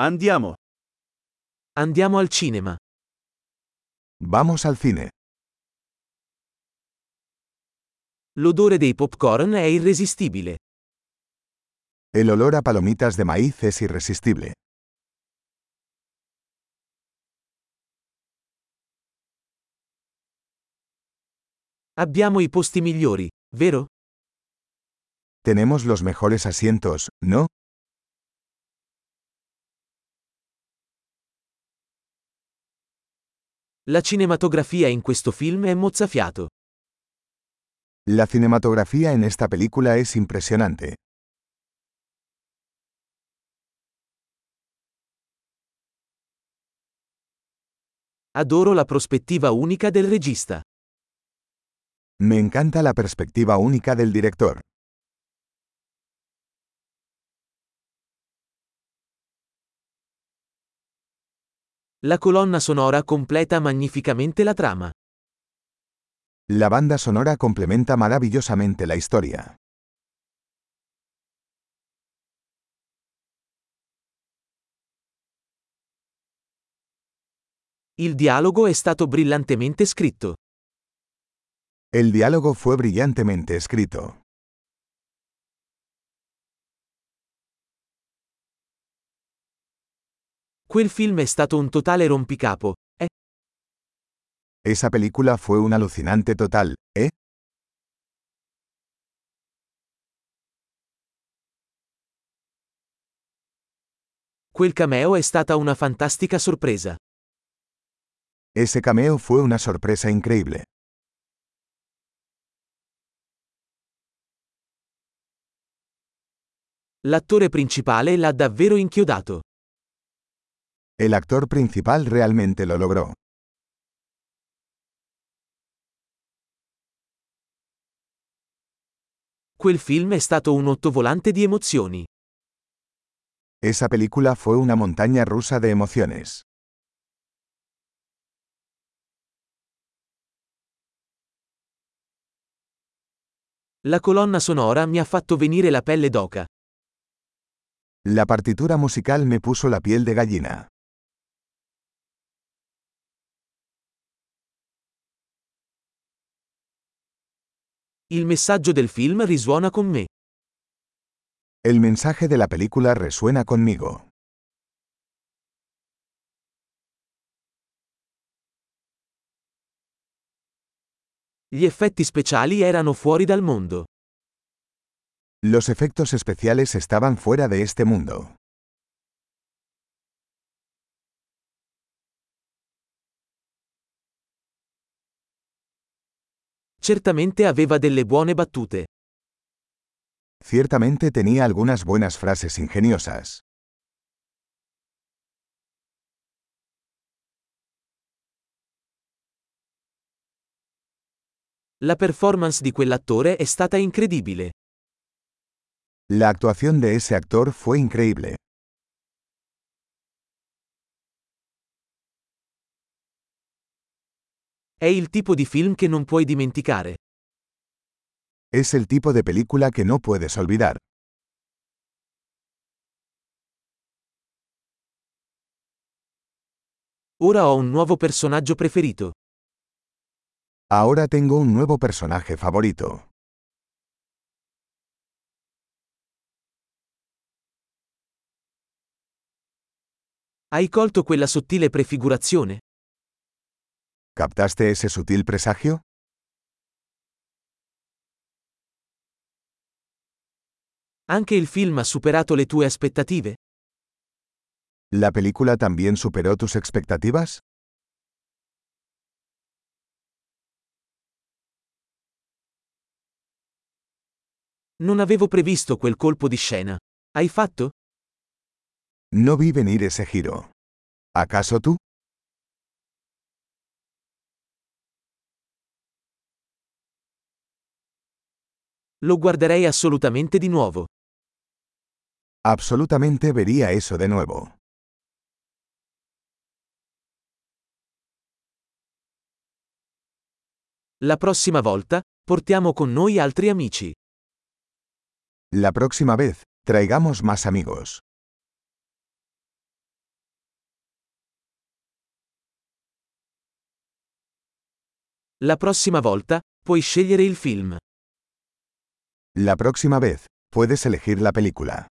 Andiamo. Andiamo al cinema. Vamos al cine. L'odore dei popcorn è irresistibile. El olor a palomitas de maíz es irresistible. Abbiamo i posti migliori, vero? Tenemos los mejores asientos, ¿no? La cinematografia in questo film è mozzafiato. La cinematografía en esta película es impresionante. Adoro la prospettiva unica del regista. Me encanta la perspectiva única del director. La colonna sonora completa magnificamente la trama. La banda sonora complementa maravillosamente la historia. Il dialogo è stato brillantemente scritto. El diálogo fue brillantemente escrito. Quel film è stato un totale rompicapo, eh? Esa película fue un alucinante total, ¿eh? Quel cameo è stata una fantastica sorpresa. Ese cameo fue una sorpresa increíble. L'attore principale l'ha davvero inchiodato. El actor principal realmente lo logró. Quel film è stato un ottovolante di emozioni. Esa película fue una montaña rusa de emociones. La colonna sonora mi ha fatto venire la pelle d'oca. La partitura musical me puso la piel de gallina. Il messaggio del film risuona con me. El mensaje de la película resuena conmigo. Gli effetti speciali erano fuori dal mondo. Los efectos especiales estaban fuera de este mundo. Certamente aveva delle buone battute. Ciertamente tenía algunas buenas frases ingeniosas. La performance di quell'attore è stata incredibile. La actuación de ese actor fue increíble. È il tipo di film che non puoi dimenticare. Es el tipo de película que no puedes olvidar. Ora ho un nuovo personaggio preferito. Ahora tengo un nuevo personaje favorito. Hai colto quella sottile prefigurazione? ¿Captaste ese sutil presagio? Anche il film ha superato le tue aspettative? ¿La película también superó tus expectativas? Non avevo previsto quel colpo di scena. Hai fatto? No vi venir ese giro. ¿Acaso tú? Lo guarderei assolutamente di nuovo. Absolutamente vería eso de nuevo. La prossima volta, portiamo con noi altri amici. La prossima vez, traigamos más amigos. La prossima volta, puoi scegliere il film. La próxima vez, puedes elegir la película.